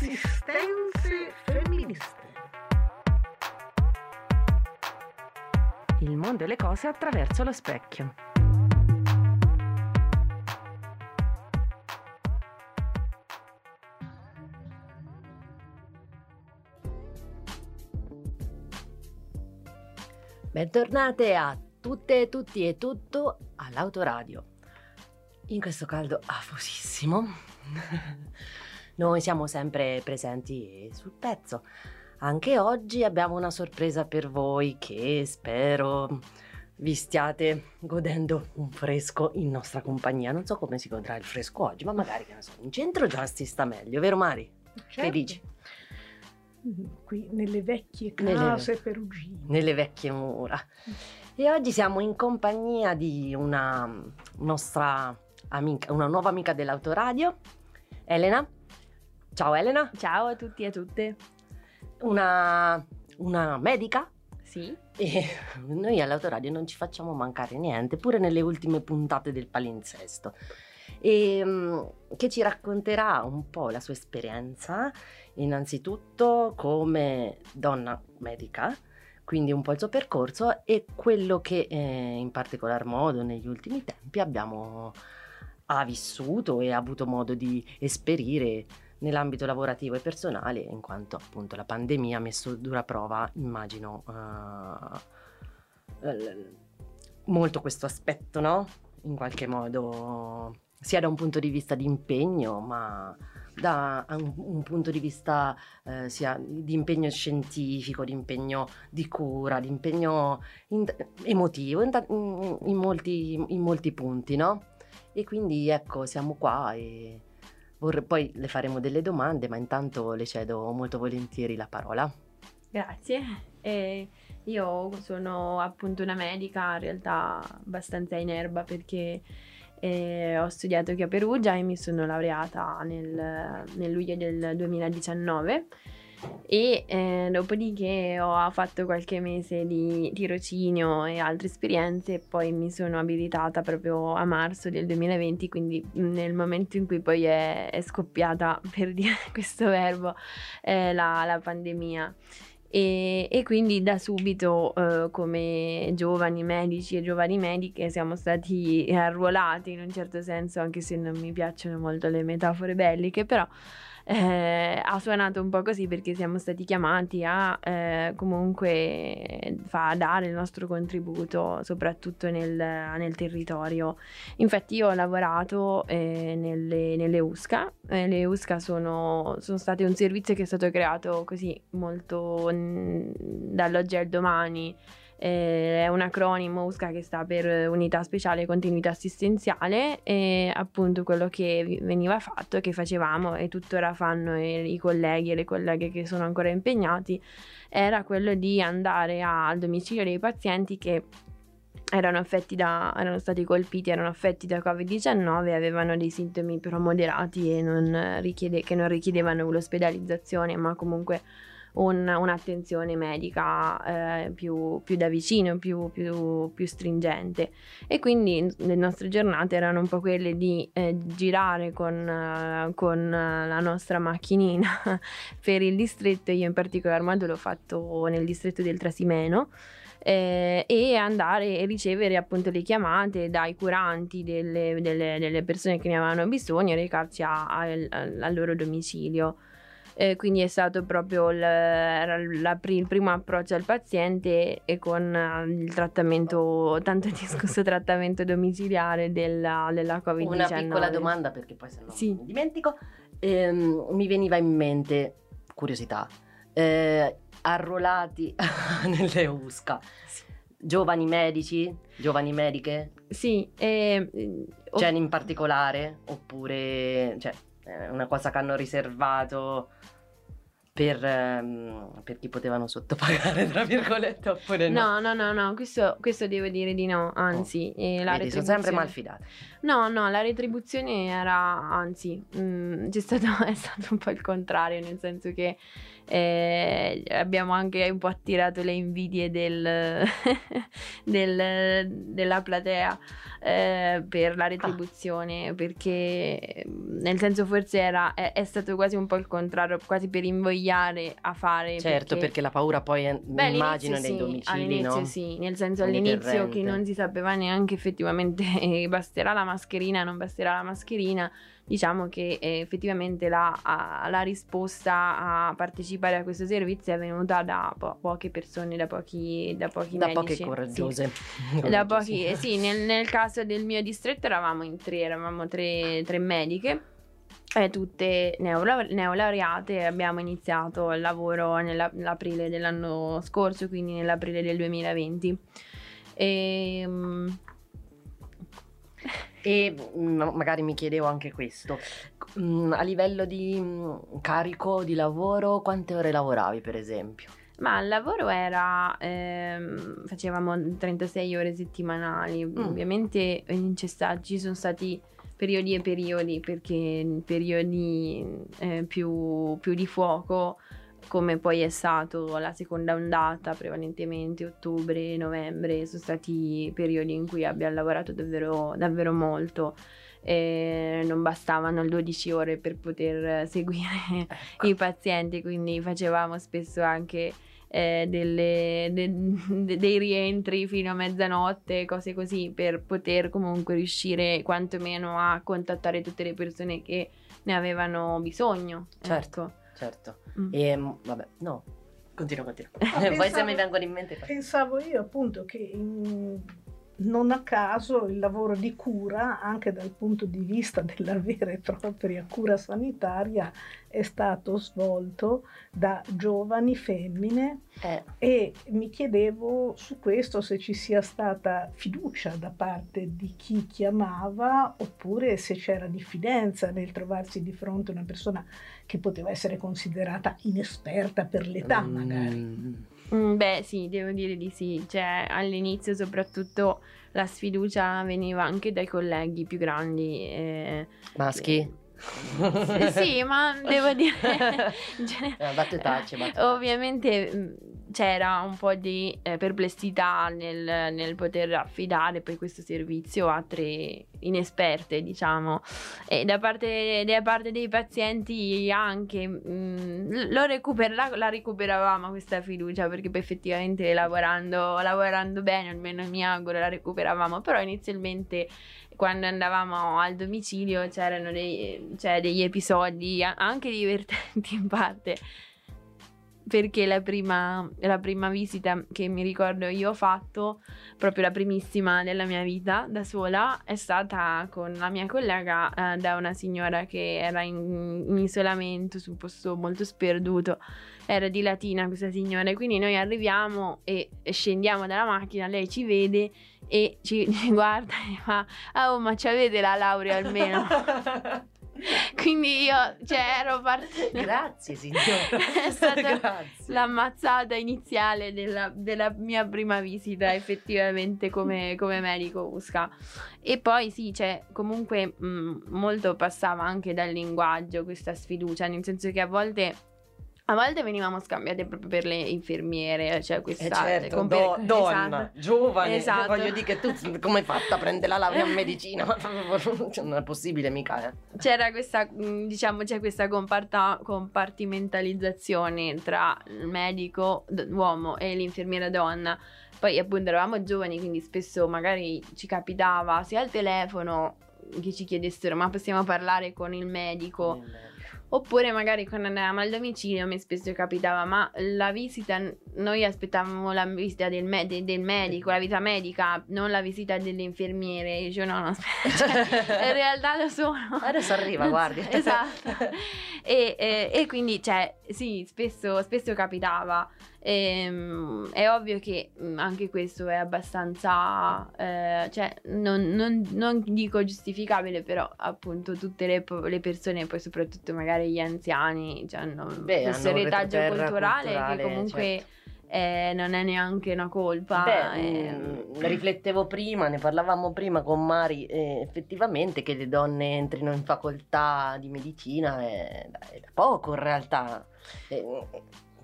Insistenze femministe. Il mondo e le cose attraverso lo specchio. Bentornate a tutte, tutti e tutto all'autoradio. In questo caldo afosissimo, noi siamo sempre presenti sul pezzo. Anche oggi abbiamo una sorpresa per voi che spero vi stiate godendo un fresco in nostra compagnia. Non so come si godrà il fresco oggi, ma magari che ne so, in centro già si sta meglio, vero Mari? Certo. Che dici? Qui nelle vecchie Nelle- case perugine. nelle vecchie mura. E oggi siamo in compagnia di una nostra amica, una nuova amica dell'autoradio, Elena. Ciao Elena, Ciao a tutti e a tutte. una, una medica. Sì. E noi all'autoradio non ci facciamo mancare niente, pure nelle ultime puntate del palinsesto. E, mm, che ci racconterà un po' la sua esperienza, innanzitutto come donna medica, quindi un po' il suo percorso e quello che eh, in particolar modo negli ultimi tempi abbiamo ha vissuto e ha avuto modo di esperire nell'ambito lavorativo e personale, in quanto appunto la pandemia ha messo dura prova, immagino, l- molto questo aspetto, no? In qualche modo, sia da un punto di vista di impegno, ma da un, un punto di vista eh, sia di impegno scientifico, di impegno di cura, di impegno in- emotivo in- in molti, in molti punti, no? E quindi ecco, siamo qua e vorrei- poi le faremo delle domande, ma intanto le cedo molto volentieri la parola. Grazie. Eh, io sono appunto una medica, in realtà abbastanza in erba perché eh, ho studiato qui a Perugia e mi sono laureata nel, nel luglio del 2019 e eh, dopodiché ho fatto qualche mese di tirocinio e altre esperienze e poi mi sono abilitata proprio a marzo del 2020, quindi nel momento in cui poi è, è scoppiata, per dire questo verbo, eh, la, la pandemia. E, e quindi da subito, eh, come giovani medici e giovani mediche, siamo stati arruolati in un certo senso, anche se non mi piacciono molto le metafore belliche, però eh, ha suonato un po' così perché siamo stati chiamati a eh, comunque fa, dare il nostro contributo soprattutto nel, nel territorio. Infatti io ho lavorato eh, nelle, nelle USCA, le USCA sono, sono state un servizio che è stato creato così molto mm, dall'oggi al domani. Eh, è un acronimo USCA che sta per Unità Speciale Continuità Assistenziale e appunto quello che veniva fatto e che facevamo e tuttora fanno i, i colleghi e le colleghe che sono ancora impegnati era quello di andare a- al domicilio dei pazienti che erano, da, erano stati colpiti, erano affetti da Covid-19 e avevano dei sintomi però moderati e non richiede- che non richiedevano l'ospedalizzazione ma comunque un- un'attenzione medica eh, più, più da vicino, più, più- più stringente. E quindi le nostre giornate erano un po' quelle di eh, girare con, eh, con, eh, la nostra macchinina per il distretto, io in particolar modo l'ho fatto nel distretto del Trasimeno. eh, e andare e ricevere appunto le chiamate dai curanti delle, delle- delle persone che ne avevano bisogno e recarci a- al- al loro domicilio. Eh, quindi è stato proprio il, la il primo approccio al paziente e con eh, il trattamento, tanto discusso trattamento domiciliare della, della Covid-19. Una piccola domanda perché poi se no Sì. mi dimentico. Ehm, mi veniva in mente, curiosità, eh, arruolati nelle USCA, Sì. giovani medici, giovani mediche, Sì, e, oh, cioè in particolare, oppure cioè, è una cosa che hanno riservato per, ehm, per chi potevano sottopagare, tra virgolette, oppure no? No, no, no, no, questo, questo devo dire di no, anzi, eh, la Vedi, sono sempre malfidate. No, no, la retribuzione era, anzi, mm, c'è stato, è stato un po' il contrario, nel senso che eh, abbiamo anche un po' attirato le invidie del, del- della platea eh, per la retribuzione, perché mm, nel senso forse era, è, è stato quasi un po' il contrario, quasi per invogliare a fare. Certo, perché, la paura poi, eh, Beh, immagino, nei sì, domicili, all'inizio no? sì, nel senso all'inizio che non si sapeva neanche effettivamente basterà la mascherina, non basterà la mascherina, diciamo che eh, effettivamente la, a- la risposta a partecipare a questo servizio è venuta da po- poche persone, da pochi, da pochi Da medici. poche sì. coraggiose. Da Coraggiose. pochi, eh, sì, nel, nel caso del mio distretto eravamo in tre, eravamo tre, tre mediche, eh, tutte neolau- neolaureate, abbiamo iniziato il lavoro nella- nell'aprile dell'anno scorso, quindi nell'aprile del 2020. E, mm, E mm, magari mi chiedevo anche questo, Mm, a livello di mm, carico di lavoro, quante ore lavoravi per esempio? ma il lavoro era, ehm, facevamo 36 ore settimanali, ovviamente c'è sta- ci sono stati periodi e periodi, perché in periodi eh, più, più di fuoco, come poi è stato la seconda ondata, prevalentemente ottobre, novembre, sono stati periodi in cui abbiamo lavorato davvero, davvero molto. E non bastavano le 12 ore per poter seguire Ecco. i pazienti, quindi facevamo spesso anche eh, delle- de- de- dei rientri fino a mezzanotte, cose così, per poter comunque riuscire quantomeno a contattare tutte le persone che ne avevano bisogno. Certo. ecco. Certo. Mm. E mm, vabbè, no, continua, continua. Ah, Poi se pensavo- mi vengono in mente... Pensavo io appunto che in- non a caso il lavoro di cura, anche dal punto di vista della vera e propria cura sanitaria, è stato svolto da giovani femmine Eh, e mi chiedevo su questo se ci sia stata fiducia da parte di chi chiamava oppure se c'era diffidenza nel trovarsi di fronte a una persona che poteva essere considerata inesperta per l'età mm, magari. Mm, beh, sì, devo dire di sì. Cioè, all'inizio soprattutto la sfiducia veniva anche dai colleghi più grandi. eh, Maschi? Sì, ma devo dire... genere- Eh, battutacce, battutacce. Ovviamente mh, c'era un po' di eh, perplessità nel, nel poter affidare poi questo servizio a tre inesperte, diciamo, e da parte, da parte dei pazienti anche mh, lo recuper- la, la recuperavamo questa fiducia perché poi effettivamente lavorando, lavorando bene, almeno mi auguro, la recuperavamo, però inizialmente quando andavamo al domicilio c'erano dei- cioè, degli episodi anche divertenti in parte perché la prima, la prima visita che mi ricordo io ho fatto, proprio la primissima della mia vita da sola, è stata con la mia collega eh, da una signora che era in, in isolamento su un posto molto sperduto. Era di Latina questa signora, quindi noi arriviamo e scendiamo dalla macchina, lei ci vede e ci, ci guarda e fa: Ah, oh, ma c'avete la laurea almeno? quindi io, cioè, ero partita. Grazie signora. È stata Grazie. l'ammazzata iniziale della, della mia prima visita effettivamente come, come medico USCA e poi sì cioè comunque mh, molto passava anche dal linguaggio questa sfiducia nel senso che a volte a volte venivamo scambiate proprio per le infermiere cioè questa Eh certo, compe- do- donna, esatto. giovane, Esatto. voglio dire che tu come hai fatto a prendere la laurea in medicina? Cioè, non è possibile mica, eh. c'era questa, mh, diciamo, c'è questa comparta- compartimentalizzazione tra il medico d- uomo e l'infermiera donna. Poi appunto eravamo giovani, quindi spesso magari ci capitava sia al telefono che ci chiedessero ma possiamo parlare con il medico oppure magari quando andavamo al domicilio mi spesso capitava ma la visita noi aspettavamo la visita del, me- de- del medico la visita medica non la visita delle infermiere. Io dicevo no no aspetta cioè, in realtà lo sono Adesso arriva, guardi. esatto. E, e- e quindi cioè sì spesso, spesso capitava Ehm, è ovvio che mh, anche questo è abbastanza eh, cioè non, non- non dico giustificabile però appunto tutte le, le persone poi soprattutto magari gli anziani cioè, hanno Beh, questo retaggio culturale, culturale, che comunque certo. eh, non è neanche una colpa. Beh, eh, mm, riflettevo prima, ne parlavamo prima con Mari, eh, effettivamente che le donne entrino in facoltà di medicina è, è da poco in realtà.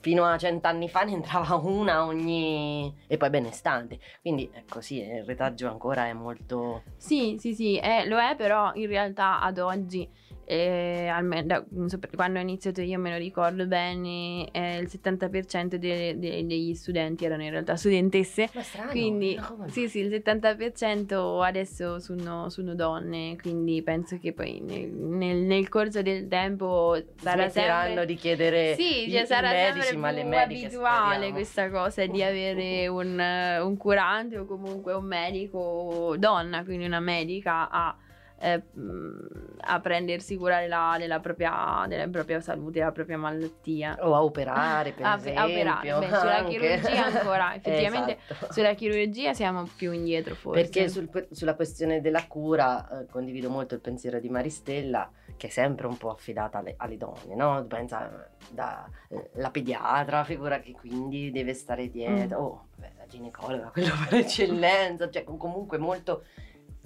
Eh, fino a cent'anni fa ne entrava una ogni... e poi benestante. Quindi ecco sì, il retaggio ancora è molto... Sì, sì, sì, eh, lo è, però in realtà ad oggi, eh, almeno da- so, quando ho iniziato io me lo ricordo bene, eh, il 70% de- de- degli studenti erano in realtà studentesse. Ma strano. Quindi ma come sì, sì, il 70% adesso sono, sono donne, quindi penso che poi nel, nel- nel corso del tempo sarà sempre... di chiedere Sì, cioè, sarà medici, sempre più abituale speriamo. questa cosa di avere un, eh, un curante o comunque un medico donna, quindi una medica a, eh, mh, a prendersi cura della, della propria, della propria salute, della propria malattia. O a operare, per A- a esempio. operare, beh, sulla chirurgia ancora, effettivamente Esatto. Sulla chirurgia siamo più indietro forse. Perché sul sulla questione della cura eh, condivido molto il pensiero di Maristella, che è sempre un po' affidata alle, alle donne, no? Pensa da, eh, la pediatra, figura che quindi deve stare dietro, Mm. oh, vabbè, la ginecologa, quello per eccellenza, cioè com- comunque molto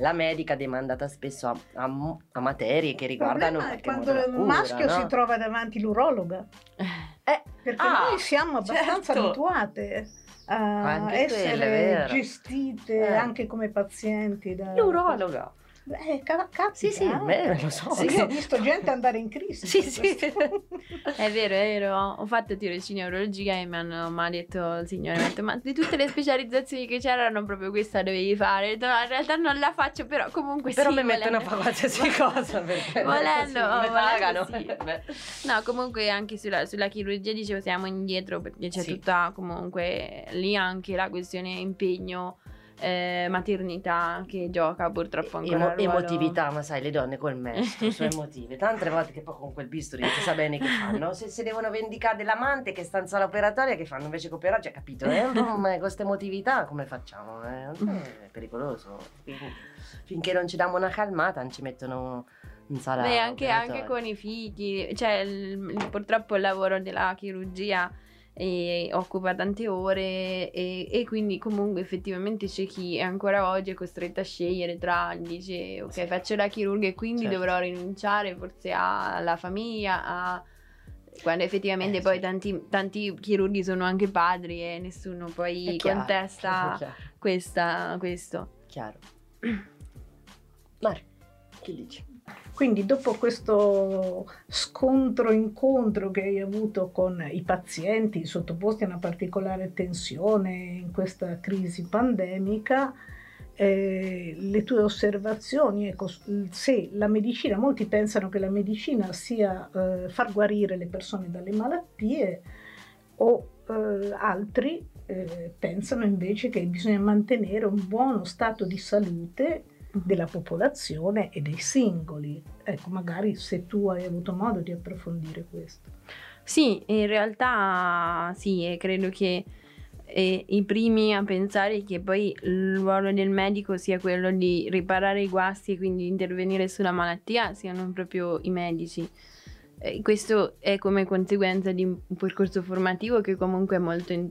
la medica demandata spesso a, a- a materie che Il riguardano qualche quando il cura, maschio no? si trova davanti l'urologa, Eh, perché Ah, noi siamo abbastanza certo. abituate a essere vero. gestite Eh. anche come pazienti. Da... l'urologa. Eh, ca- capita. Sì, sì, eh. beh, lo so. Sì, io ho visto gente andare in crisi. Sì, sì. È vero, è vero. Ho fatto tirocini neurologica e mi hanno mi ha detto il signore, mi ha detto, ma di tutte le specializzazioni che c'erano proprio questa dovevi fare. Ho detto, no, in realtà non la faccio, però comunque Però sì. mi mettono a fare qualsiasi cosa perché Volendo, volendo pagano. sì. Beh. No, comunque anche sulla, sulla chirurgia dicevo siamo indietro perché c'è Sì. tutta comunque lì anche la questione impegno, eh, maternità che gioca purtroppo ancora Emo- emotività, ma sai, le donne col mestro sono emotive. Tante volte che poi con quel bisturi non si sa bene che fanno. Se, se devono vendicare dell'amante che sta in operatoria, che fanno invece che operare, cioè, capito? Eh? Ma con questa emotività come facciamo? Eh? È pericoloso. Quindi, finché non ci diamo una calmata, non ci mettono in sala Beh, anche, anche con i figli, cioè il- purtroppo il lavoro della chirurgia eh, occupa tante ore e, e quindi comunque effettivamente c'è chi ancora oggi è costretto a scegliere tra, dice ok Sì. faccio la chirurga e quindi Certo. dovrò rinunciare forse alla famiglia, a... quando effettivamente Eh, poi sì. tanti, tanti chirurghi sono anche padri e nessuno poi chiaro, contesta chiaro, questa, questo. chiaro. Mario, che dici? Quindi dopo questo scontro-incontro che hai avuto con i pazienti sottoposti a una particolare tensione in questa crisi pandemica, eh, le tue osservazioni, ecco, se la medicina, molti pensano che la medicina sia eh, far guarire le persone dalle malattie o eh, altri eh, pensano invece che bisogna mantenere un buono stato di salute della popolazione e dei singoli. Ecco, magari se tu hai avuto modo di approfondire questo. Sì, in realtà sì, e credo che eh, i primi a pensare che poi il ruolo del medico sia quello di riparare i guasti e quindi intervenire sulla malattia siano proprio i medici. Eh, questo è come conseguenza di un percorso formativo che comunque è molto in-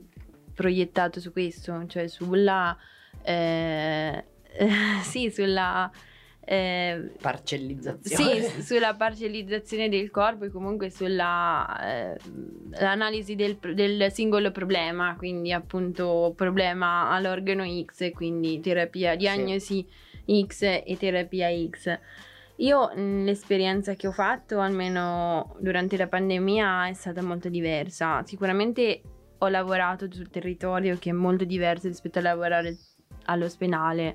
proiettato su questo, cioè sulla... eh, sì, sulla... eh, Parcellizzazione. sì, sulla parcellizzazione del corpo e comunque sulla eh, l'analisi del, del singolo problema, quindi appunto problema all'organo X quindi terapia, diagnosi X e terapia X. Io mh, l'esperienza che ho fatto, almeno durante la pandemia, è stata molto diversa. Sicuramente ho lavorato sul territorio che è molto diverso rispetto a lavorare all'ospedale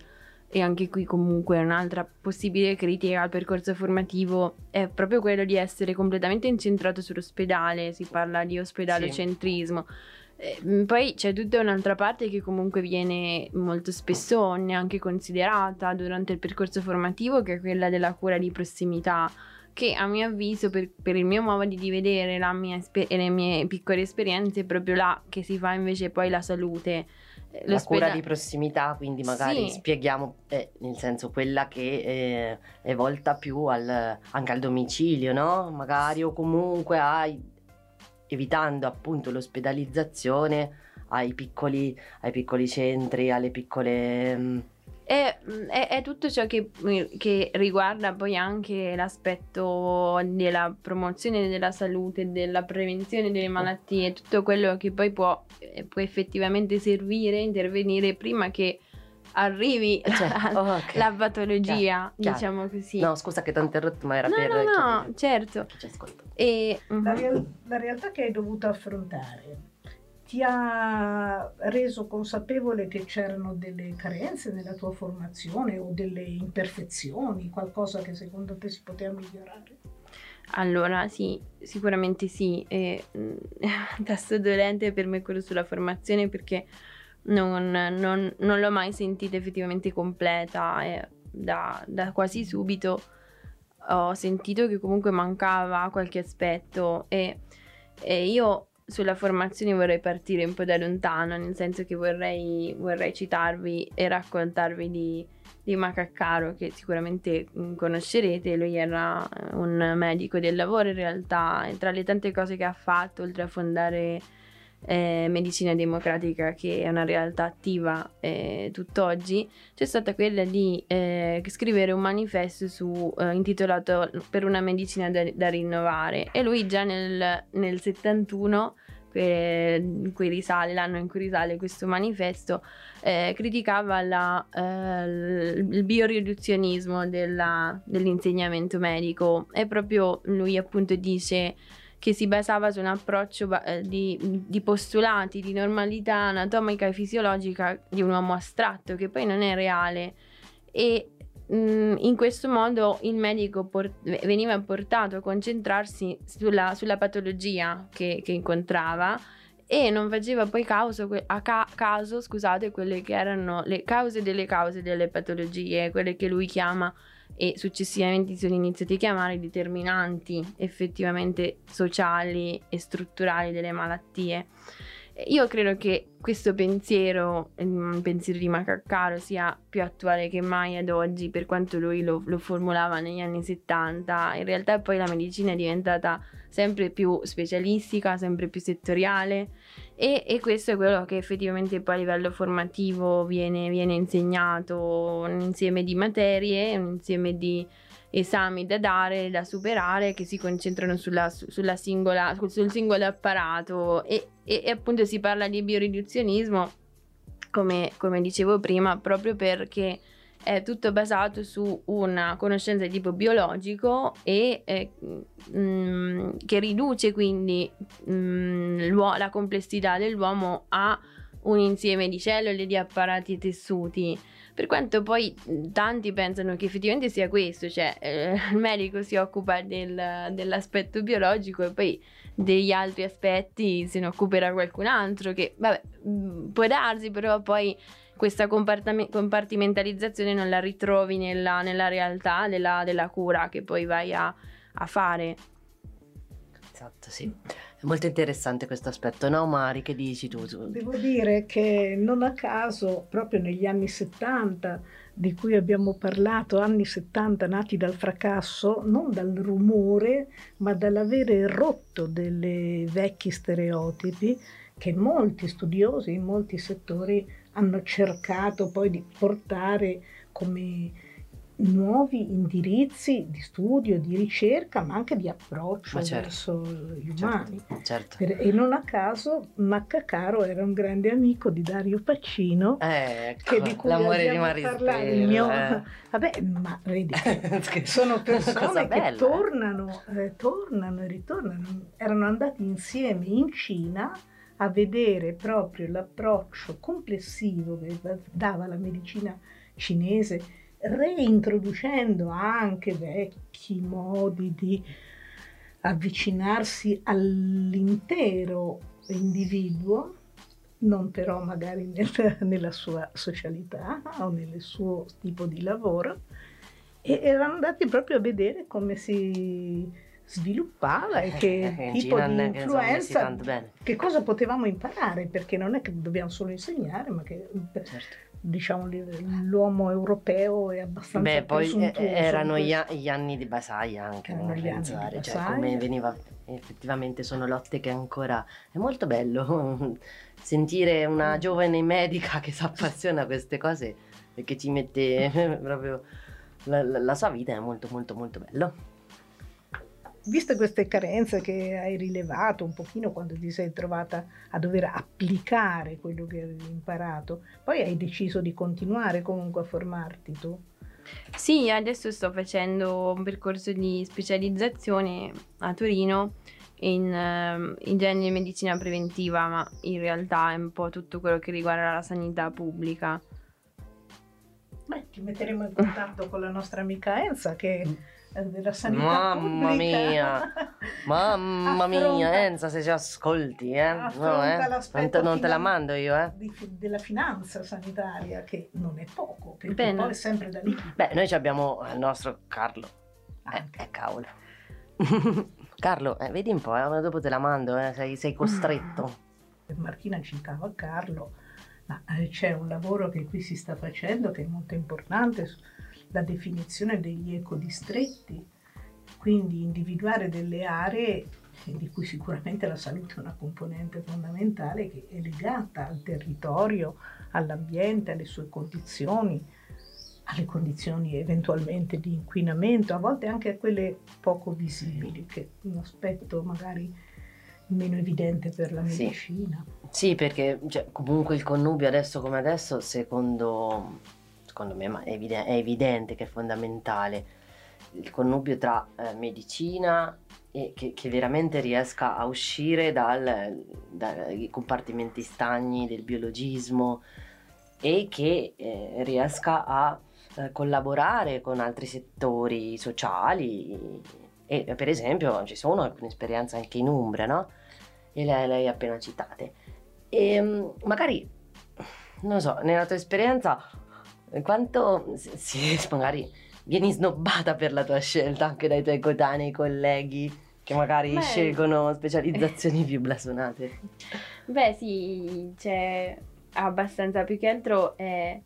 e anche qui comunque un'altra possibile critica al percorso formativo è proprio quello di essere completamente incentrato sull'ospedale, si parla di ospedalocentrismo. Eh, mh, poi c'è tutta un'altra parte che comunque viene molto spesso neanche considerata durante il percorso formativo, che è quella della cura di prossimità, che a mio avviso, per, per il mio modo di vedere la mia esper- e le mie piccole esperienze, è proprio là che si fa invece poi la salute. La cura di prossimità, quindi magari sì. spieghiamo, eh, nel senso quella che eh, è volta più al, anche al domicilio, no? Magari o comunque ai, evitando appunto l'ospedalizzazione ai piccoli, ai piccoli centri, alle piccole... Mh, è, è, è, tutto ciò che, che, riguarda poi anche l'aspetto della promozione della salute, della prevenzione delle malattie, tutto quello che poi può, eh, può effettivamente servire, intervenire prima che arrivi cioè, la, okay. la patologia, chiaro, diciamo chiaro. così. No, scusa che ti ho interrotto, ma era no, per... No, no, certo. E, uh-huh. la, real- la realtà che hai dovuto affrontare ti ha reso consapevole che c'erano delle carenze nella tua formazione o delle imperfezioni, qualcosa che secondo te si poteva migliorare? Allora, sì, sicuramente sì. E, tasto dolente per me quello sulla formazione perché non, non, non l'ho mai sentita effettivamente completa e da, da quasi subito ho sentito che comunque mancava qualche aspetto e, e io sulla formazione vorrei partire un po' da lontano, nel senso che vorrei, vorrei citarvi e raccontarvi di, di Macaccaro, che sicuramente mm, conoscerete. Lui era un medico del lavoro in realtà, e tra le tante cose che ha fatto, oltre a fondare eh, Medicina Democratica, che è una realtà attiva eh, tutt'oggi, c'è stata quella di eh, scrivere un manifesto su, eh, intitolato Per una medicina da, da, rinnovare. E lui già nel, nel 71 in cui risale, l'anno in cui risale questo manifesto, eh, criticava la, eh, il bioriduzionismo della, dell'insegnamento medico. E proprio lui appunto dice che si basava su un approccio eh, di, di, postulati di normalità anatomica e fisiologica di un uomo astratto che poi non è reale. E mm, in questo modo il medico por- veniva portato a concentrarsi sulla, sulla patologia che, che, incontrava e non faceva poi causo, a ca- caso scusate, quelle che erano le cause delle cause delle patologie, quelle che lui chiama e successivamente sono iniziati a chiamare determinanti effettivamente sociali e strutturali delle malattie. Io credo che questo pensiero, il pensiero di Macaccaro, sia più attuale che mai ad oggi, per quanto lui lo, lo, formulava negli anni 70. In realtà poi la medicina è diventata sempre più specialistica, sempre più settoriale e, e questo è quello che effettivamente poi a livello formativo viene, viene insegnato, un insieme di materie, un insieme di esami da dare, da superare, che si concentrano sulla, sulla singola, sul singolo apparato. E, e, e, appunto si parla di bioriduzionismo, come, come dicevo prima, proprio perché è tutto basato su una conoscenza di tipo biologico e eh, mh, mm, che riduce quindi mh, mm, la complessità dell'uomo a un insieme di cellule, di apparati e tessuti. Per quanto poi tanti pensano che effettivamente sia questo, cioè eh, il medico si occupa del, dell'aspetto biologico e poi degli altri aspetti se ne occuperà qualcun altro, che vabbè, può darsi, però poi questa compartimentalizzazione non la ritrovi nella, nella realtà della, della, cura che poi vai a, a fare. Esatto, sì. È molto interessante questo aspetto, no Mari? Che dici tu? Devo dire che non a caso, proprio negli anni 70, di cui abbiamo parlato, anni 70 nati dal fracasso, non dal rumore, ma dall'avere rotto dei vecchi stereotipi che molti studiosi in molti settori hanno cercato poi di portare come nuovi indirizzi di studio, di ricerca, ma anche di approccio certo. verso gli certo, umani. Certo. Per, e non a caso Maccacaro era un grande amico di Dario Pacino, ecco, che di cui l'amore di Marispera. Il mio... Eh. Vabbè, ma vedi, sono persone che tornano, eh, tornano e ritornano. Erano andati insieme in Cina a vedere proprio l'approccio complessivo che dava la medicina cinese, reintroducendo anche vecchi modi di avvicinarsi all'intero individuo, non però magari nel, nella sua socialità o nel suo tipo di lavoro, e erano andati proprio a vedere come si sviluppava e che Eh, tipo di influenza, che cosa potevamo imparare, perché non è che dobbiamo solo insegnare, ma che Certo. diciamo l'uomo europeo è abbastanza Beh, poi eh, erano gli, gli anni di Basaglia anche, Erano non pensare, cioè come veniva, effettivamente sono lotte che ancora, è molto bello sentire una giovane medica che si appassiona a queste cose e che ci mette proprio la, la- la sua vita, è molto molto molto bello. Viste queste carenze che hai rilevato un pochino quando ti sei trovata a dover applicare quello che avevi imparato, poi hai deciso di continuare comunque a formarti tu. Sì, adesso sto facendo un percorso di specializzazione a Torino in ehm, igiene e medicina preventiva, ma in realtà è un po' tutto quello che riguarda la sanità pubblica. Beh, ti metteremo in contatto con la nostra amica Enza che è della sanità Mamma pubblica. mia, Mamma mia, Affronta- Enza, se ci ascolti, eh? No, eh? l'aspetto Non, te, non te la mando io, eh? di della finanza sanitaria che non è poco, perché Bene. poi è sempre da lì. Beh, noi ci abbiamo il nostro Carlo. Eh, Anche. eh, cavolo. Carlo, eh, vedi un po', eh, dopo te la mando, eh, sei, sei costretto. Martina citava Carlo, ma eh, c'è un lavoro che qui si sta facendo che è molto importante, su- la definizione degli ecodistretti, quindi individuare delle aree di cui sicuramente la salute è una componente fondamentale che è legata al territorio, all'ambiente, alle sue condizioni, alle condizioni eventualmente di inquinamento, a volte anche a quelle poco visibili, che è un aspetto magari meno evidente per la Sì. medicina. Sì, perché cioè, comunque il connubio adesso come adesso, secondo, secondo me ma è, evide- è evidente che è fondamentale il connubio tra eh, medicina e che, che veramente riesca a uscire dal- dai compartimenti stagni del biologismo e che eh, riesca a eh, collaborare con altri settori sociali e per esempio ci sono alcune esperienze anche in Umbria, no? E lei, lei appena citate. E mm, magari, non so, nella tua esperienza, quanto se, se magari vieni snobbata per la tua scelta anche dai tuoi coetanei colleghi che magari Beh. scelgono specializzazioni più blasonate? Beh, sì, c'è abbastanza più che altro è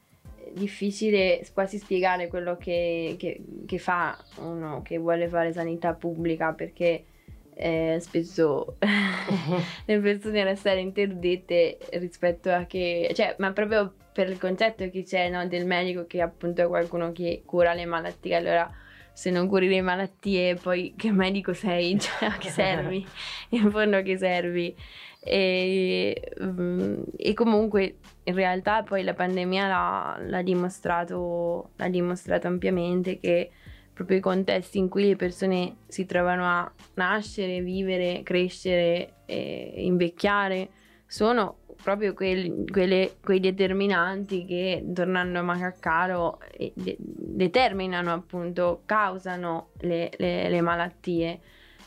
difficile quasi spiegare quello che, che- che fa uno che vuole fare sanità pubblica perché eh, spesso le persone restano interdette rispetto a che, cioè, ma proprio per il concetto che c'è no, del medico che appunto è qualcuno che cura le malattie, allora se non curi le malattie poi che medico sei, cioè a che servi, in fondo a che servi. E, mm, e comunque in realtà poi la pandemia l'ha, l'ha dimostrato, l'ha dimostrato ampiamente che proprio i contesti in cui le persone si trovano a nascere, vivere, crescere invecchiare sono proprio quelli- quelle- quei determinanti che tornando a Macaccaro eh, de- determinano appunto, causano le, le- le malattie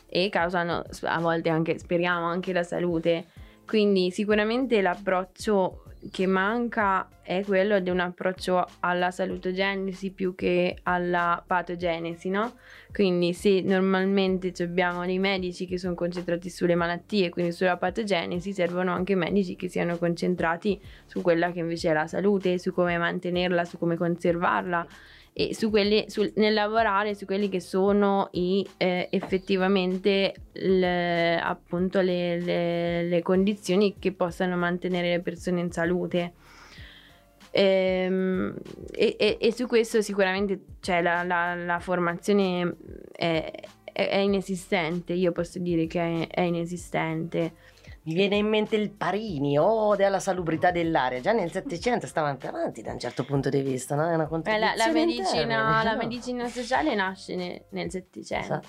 e causano a volte anche, speriamo, anche la salute. Quindi sicuramente l'approccio che manca è quello di un approccio alla salutogenesi più che alla patogenesi, no? Quindi se normalmente abbiamo dei medici che sono concentrati sulle malattie, quindi sulla patogenesi, servono anche medici che siano concentrati su quella che invece è la salute, su come mantenerla, su come conservarla e su quelli, sul- nel lavorare su quelli che sono i, eh, effettivamente le, appunto le, le- le condizioni che possano mantenere le persone in salute. Ehm, E, e- e su questo sicuramente cioè, la, la- la formazione è, è- è inesistente, io posso dire che è, è inesistente. Mi viene in mente il Parini, ode alla salubrità dell'aria. Già nel Settecento stavano avanti da un certo punto di vista, no? È una Eh, contribuzione la, la in medicina, termini, la no? medicina sociale nasce ne- nel Settecento. Esatto.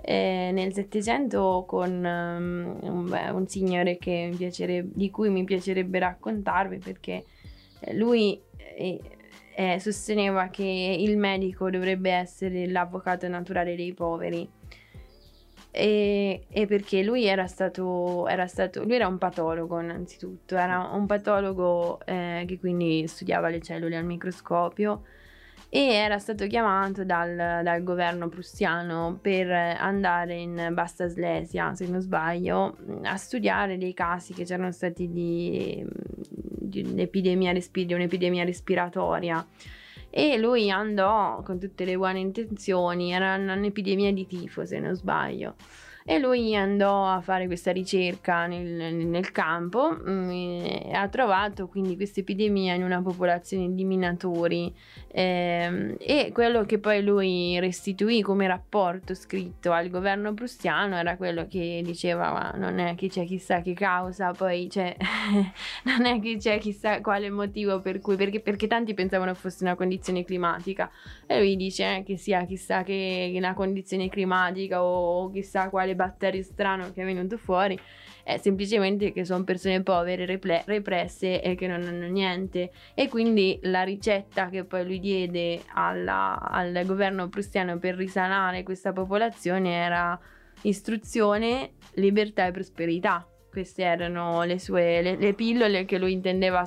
Eh, nel Settecento con ehm, un, un signore che mi piacere- di cui mi piacerebbe raccontarvi perché eh, lui eh, eh, sosteneva che il medico dovrebbe essere l'avvocato naturale dei poveri e, e perché lui era stato, era stato lui era un patologo innanzitutto. Era un patologo eh, che quindi studiava le cellule al microscopio e era stato chiamato dal, dal governo prussiano per andare in Bassa Slesia, se non sbaglio, a studiare dei casi che c'erano stati di, di un'epidemia, respi- un'epidemia respiratoria e lui andò con tutte le buone intenzioni, era un'epidemia di tifo se non sbaglio. E lui andò a fare questa ricerca nel, nel campo mm, e ha trovato quindi questa epidemia in una popolazione di minatori eh, e quello che poi lui restituì come rapporto scritto al governo prussiano era quello che diceva non è che c'è chissà che causa poi c'è non è che c'è chissà quale motivo per cui perché, perché tanti pensavano fosse una condizione climatica e lui dice eh, che sia chissà che una condizione climatica o chissà quale batterio strano che è venuto fuori, è semplicemente che sono persone povere, reple- represse e che non hanno niente. E quindi la ricetta che poi lui diede alla, al governo prussiano per risanare questa popolazione era istruzione, libertà e prosperità. Queste erano le sue le, le pillole che lui intendeva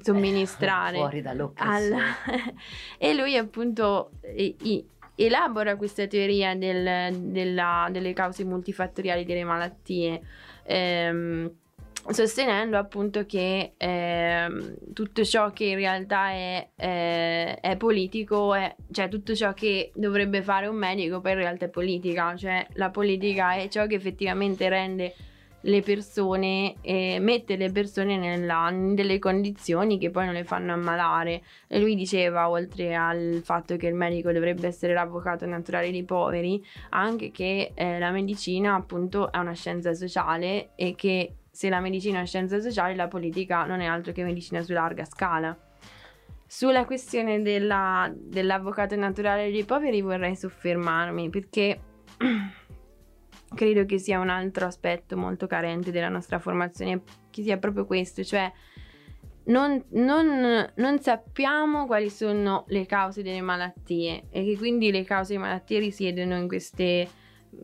somministrare. Eh, fuori dall'oppressione. Alla... e lui appunto i, i, elabora questa teoria del, della, delle cause multifattoriali delle malattie. Ehm, sostenendo appunto che eh, tutto ciò che in realtà è, eh, è politico, è, cioè tutto ciò che dovrebbe fare un medico poi in realtà è politica, cioè la politica è ciò che effettivamente rende le persone, eh, mette le persone nella, in delle condizioni che poi non le fanno ammalare. E lui diceva, oltre al fatto che il medico dovrebbe essere l'avvocato naturale dei poveri, anche che eh, la medicina appunto è una scienza sociale e che se la medicina è scienza sociale, la politica non è altro che medicina su larga scala. Sulla questione della, dell'avvocato naturale dei poveri vorrei soffermarmi perché credo che sia un altro aspetto molto carente della nostra formazione, che sia proprio questo, cioè non, non, non, sappiamo quali sono le cause delle malattie e che quindi le cause delle malattie risiedono in queste,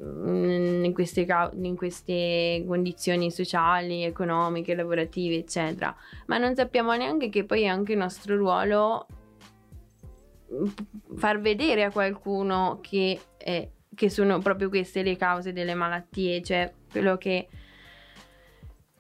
mm, in queste, in queste condizioni sociali, economiche, lavorative, eccetera. Ma non sappiamo neanche che poi è anche il nostro ruolo mm, far vedere a qualcuno che è che sono proprio queste le cause delle malattie, cioè quello che,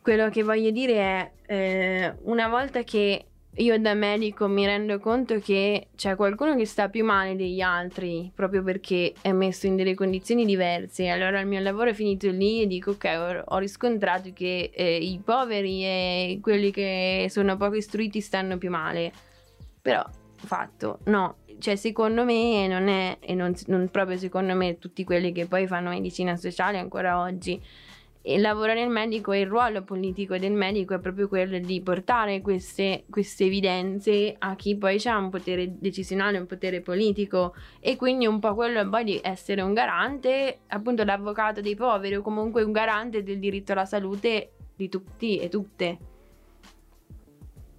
quello che voglio dire è eh, una volta che io da medico mi rendo conto che c'è qualcuno che sta più male degli altri proprio perché è messo in delle condizioni diverse. Allora il mio lavoro è finito lì e dico ok, ho, riscontrato che eh, i poveri e quelli che sono poco istruiti stanno più male. Però fatto, no, cioè secondo me non è, e non, non, proprio secondo me, tutti quelli che poi fanno medicina sociale ancora oggi, e lavorare nel medico e il ruolo politico del medico è proprio quello di portare queste, queste evidenze a chi poi ha un potere decisionale, un potere politico e quindi un po' quello poi di essere un garante, appunto l'avvocato dei poveri o comunque un garante del diritto alla salute di tutti e tutte.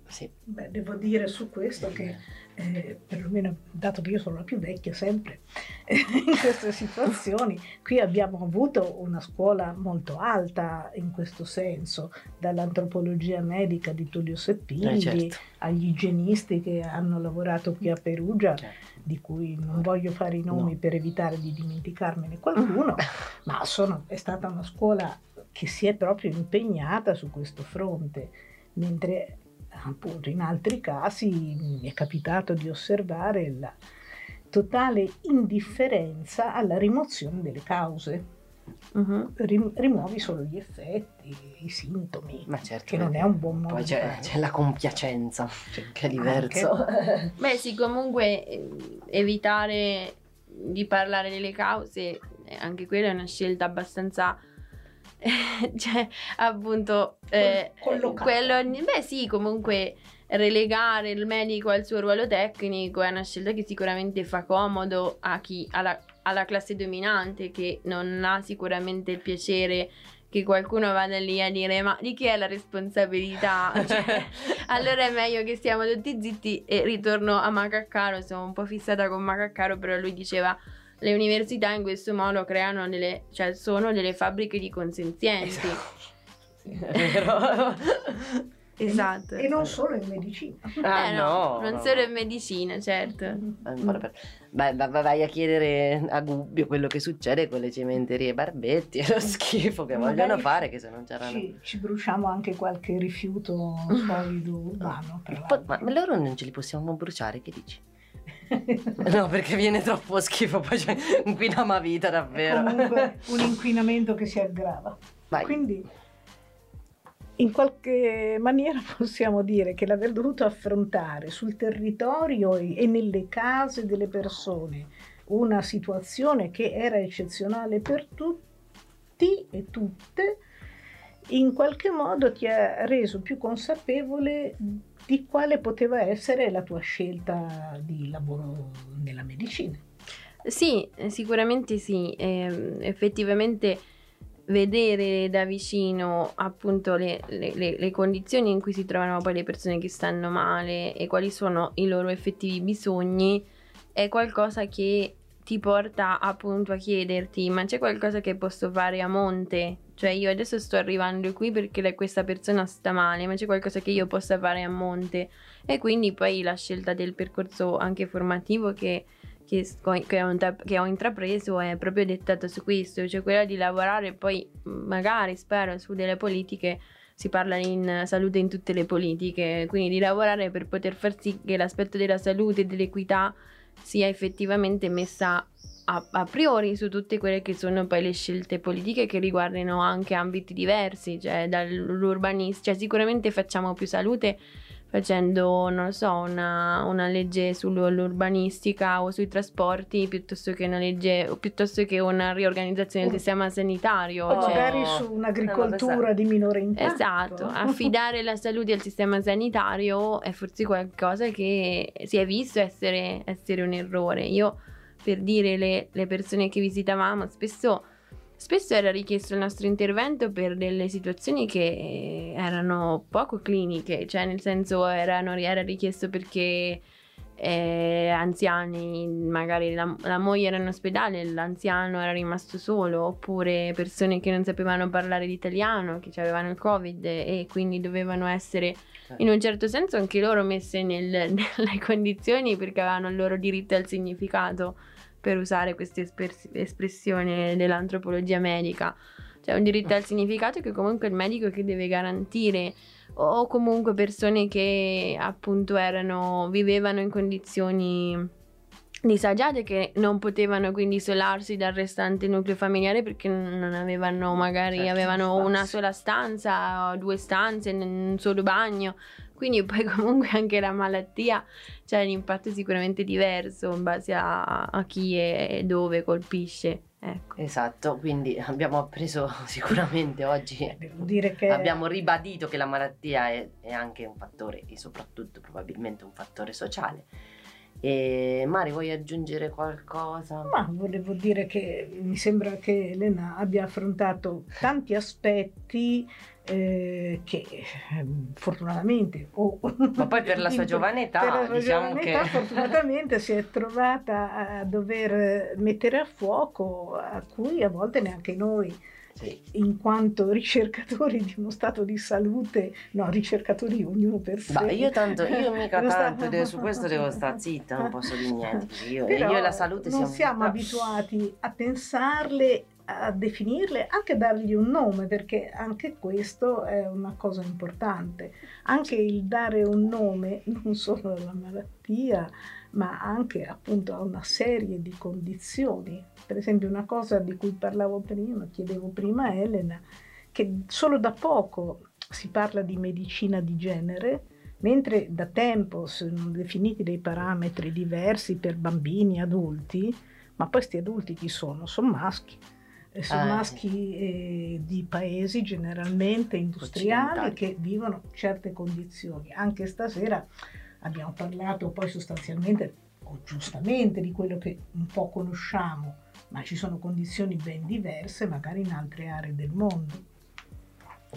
Sì. Beh, devo dire su questo che eh, perlomeno dato che io sono la più vecchia sempre in queste situazioni, qui abbiamo avuto una scuola molto alta in questo senso, dall'antropologia medica di Tullio Seppini eh, certo. agli igienisti che hanno lavorato qui a Perugia, certo. di cui non voglio fare i nomi no. per evitare di dimenticarmene qualcuno, ma sono, è stata una scuola che si è proprio impegnata su questo fronte, mentre appunto in altri casi mi è capitato di osservare la totale indifferenza alla rimozione delle cause. Uh-huh. Rim- rimuovi solo gli effetti, i sintomi, Ma certo, che non è un buon modo. Poi c'è, c'è la compiacenza, cioè, che è diverso. Anche... Beh sì, comunque eh, evitare di parlare delle cause, eh, anche quella è una scelta abbastanza cioè, appunto, eh, quello, beh sì, comunque relegare il medico al suo ruolo tecnico è una scelta che sicuramente fa comodo a chi, alla, alla classe dominante che non ha sicuramente il piacere che qualcuno vada lì a dire ma di chi è la responsabilità? Cioè, allora è meglio che stiamo tutti zitti e ritorno a Macaccaro, sono un po' fissata con Macaccaro, però lui diceva le università in questo modo creano delle, cioè sono delle fabbriche di consenzienti. Esatto. Sì. Esatto. E, non solo in medicina. Ah, Eh, no, non no. solo in medicina, certo. Ancora per- Beh, va- va- vai a chiedere a Gubbio quello che succede con le cementerie Barbetti e lo schifo che Magari vogliono fare che se non c'erano Ci, ci bruciamo anche qualche rifiuto solido urbano. ma, l'altro. ma loro non ce li possiamo bruciare che dici? no perché viene troppo schifo poi c'è inquiniamo a vita davvero Comunque un inquinamento che si aggrava. Vai. Quindi in qualche maniera possiamo dire che l'aver dovuto affrontare sul territorio e nelle case delle persone una situazione che era eccezionale per tutti e tutte, in qualche modo ti ha reso più consapevole di quale poteva essere la tua scelta di lavoro nella medicina. Sì, eh, sicuramente sì. Ehm, effettivamente vedere da vicino appunto le- le- le condizioni in cui si trovano poi le persone che stanno male e quali sono i loro effettivi bisogni è qualcosa che ti porta appunto a chiederti ma c'è qualcosa che posso fare a monte? Cioè io adesso sto arrivando qui perché questa persona sta male, ma c'è qualcosa che io possa fare a monte? E quindi poi la scelta del percorso anche formativo che che, che ho, che ho intrapreso è proprio dettato su questo, cioè quella di lavorare poi magari spero su delle politiche, si parla in salute in tutte le politiche, quindi di lavorare per poter far sì che l'aspetto della salute e dell'equità sia effettivamente messa a, a priori su tutte quelle che sono poi le scelte politiche che riguardano anche ambiti diversi, cioè dall'urbanismo, cioè sicuramente facciamo più salute facendo, non lo so, una, una legge sull'urbanistica o sui trasporti piuttosto che una legge, o piuttosto che una riorganizzazione del sistema sanitario. O cioè- magari su un'agricoltura di minore impatto. Esatto, affidare la salute al sistema sanitario è forse qualcosa che si è visto essere, essere un errore. Io, per dire, le, le persone che visitavamo spesso, spesso era richiesto il nostro intervento per delle situazioni che erano poco cliniche, cioè nel senso erano, era richiesto perché eh, anziani, magari la, la moglie era in ospedale, l'anziano era rimasto solo, oppure persone che non sapevano parlare l'italiano, che avevano il covid e quindi dovevano essere in un certo senso anche loro messe nel- nelle condizioni perché avevano il loro diritto al significato per usare questa espers- espressione dell'antropologia medica. Cioè un diritto al significato che comunque il medico che deve garantire o comunque persone che appunto erano, vivevano in condizioni disagiate che non potevano quindi isolarsi dal restante nucleo familiare perché non avevano magari Certo, avevano una sola stanza, due stanze, un solo bagno. Quindi poi comunque anche la malattia c'è un impatto sicuramente diverso in base a, a chi e dove colpisce. Ecco. esatto quindi abbiamo appreso sicuramente oggi Devo dire che abbiamo ribadito che la malattia è, è anche un fattore e soprattutto probabilmente un fattore sociale e Mari vuoi aggiungere qualcosa? Ma volevo dire che mi sembra che Elena abbia affrontato tanti aspetti eh, che ehm, fortunatamente o Ma poi per la sua giovane età, per la diciamo giovane che- età, fortunatamente si è trovata a dover mettere a fuoco a cui a volte neanche noi Sì. in quanto ricercatori di uno stato di salute, no, ricercatori ognuno per sé. Ma io tanto, io mica sta- tanto, de- su questo devo stare zitta, non posso dire niente. Io, io e la salute non siamo... siamo abituati a pensarle, a definirle, anche dargli un nome, perché anche questo è una cosa importante. Anche il dare un nome non solo alla malattia, ma anche appunto a una serie di condizioni. Per esempio una cosa di cui parlavo prima, chiedevo prima a Elena, che solo da poco si parla di medicina di genere, mentre da tempo sono definiti dei parametri diversi per bambini e adulti, ma questi adulti chi sono? Sono maschi. E sono Ah, maschi eh, di paesi generalmente industriali che vivono certe condizioni. Anche stasera abbiamo parlato poi sostanzialmente o giustamente di quello che un po' conosciamo, ma ci sono condizioni ben diverse magari in altre aree del mondo.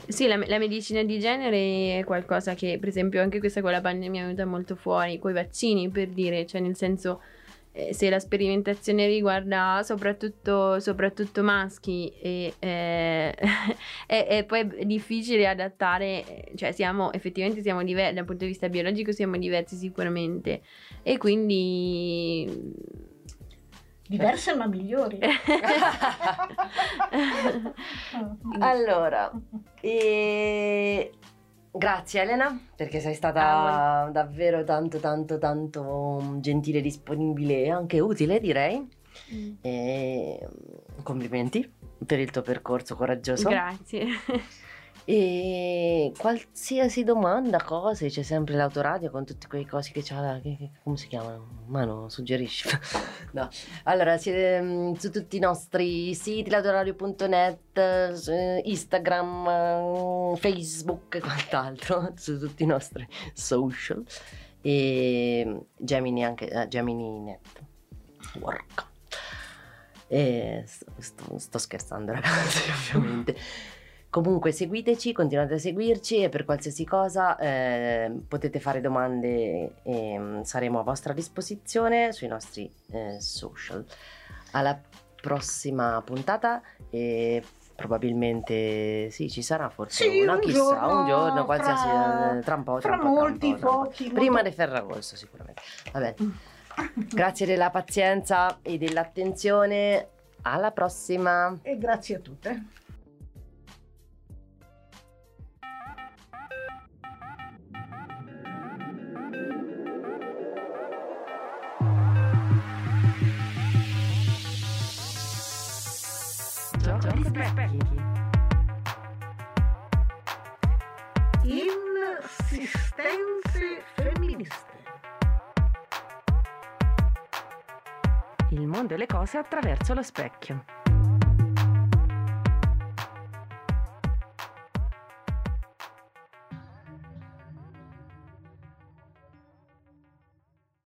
Sì, la, la medicina di genere è qualcosa che, per esempio, anche questa con la pandemia è venuta molto fuori, con i vaccini, per dire, cioè nel senso, eh, se la sperimentazione riguarda soprattutto, soprattutto maschi e, eh, e, e poi è difficile adattare, cioè siamo effettivamente siamo diversi, dal punto di vista biologico siamo diversi sicuramente e quindi diverse ma migliori. allora, e... grazie Elena perché sei stata Ah, davvero tanto tanto tanto gentile, disponibile e anche utile direi. E... Complimenti per il tuo percorso coraggioso. Grazie. E qualsiasi domanda, cose, c'è sempre l'autoradio con tutti quei cosi che c'ha, che, che- come si chiamano? Mano, suggerisci. no. Allora, siete mm, su tutti i nostri siti, l'autoradio.net, eh, Instagram, eh, Facebook e quant'altro, su tutti i nostri social. E Gemini anche, eh, Gemini Net. Work. E sto- sto scherzando ragazzi, ovviamente. Comunque seguiteci, continuate a seguirci e per qualsiasi cosa eh, potete fare domande e mm, saremo a vostra disposizione sui nostri eh, social. Alla prossima puntata e probabilmente sì, ci sarà forse Sì, una, un chissà, giorno, un giorno, qualsiasi, fra- eh, tra un po', tra, Fra un po', tra molti, tra un po'. pochi. Prima molto- di Ferragosto sicuramente. Vabbè, grazie della pazienza e dell'attenzione. Alla prossima! E grazie a tutte. Insistenze femministe. Il mondo e le cose attraverso lo specchio.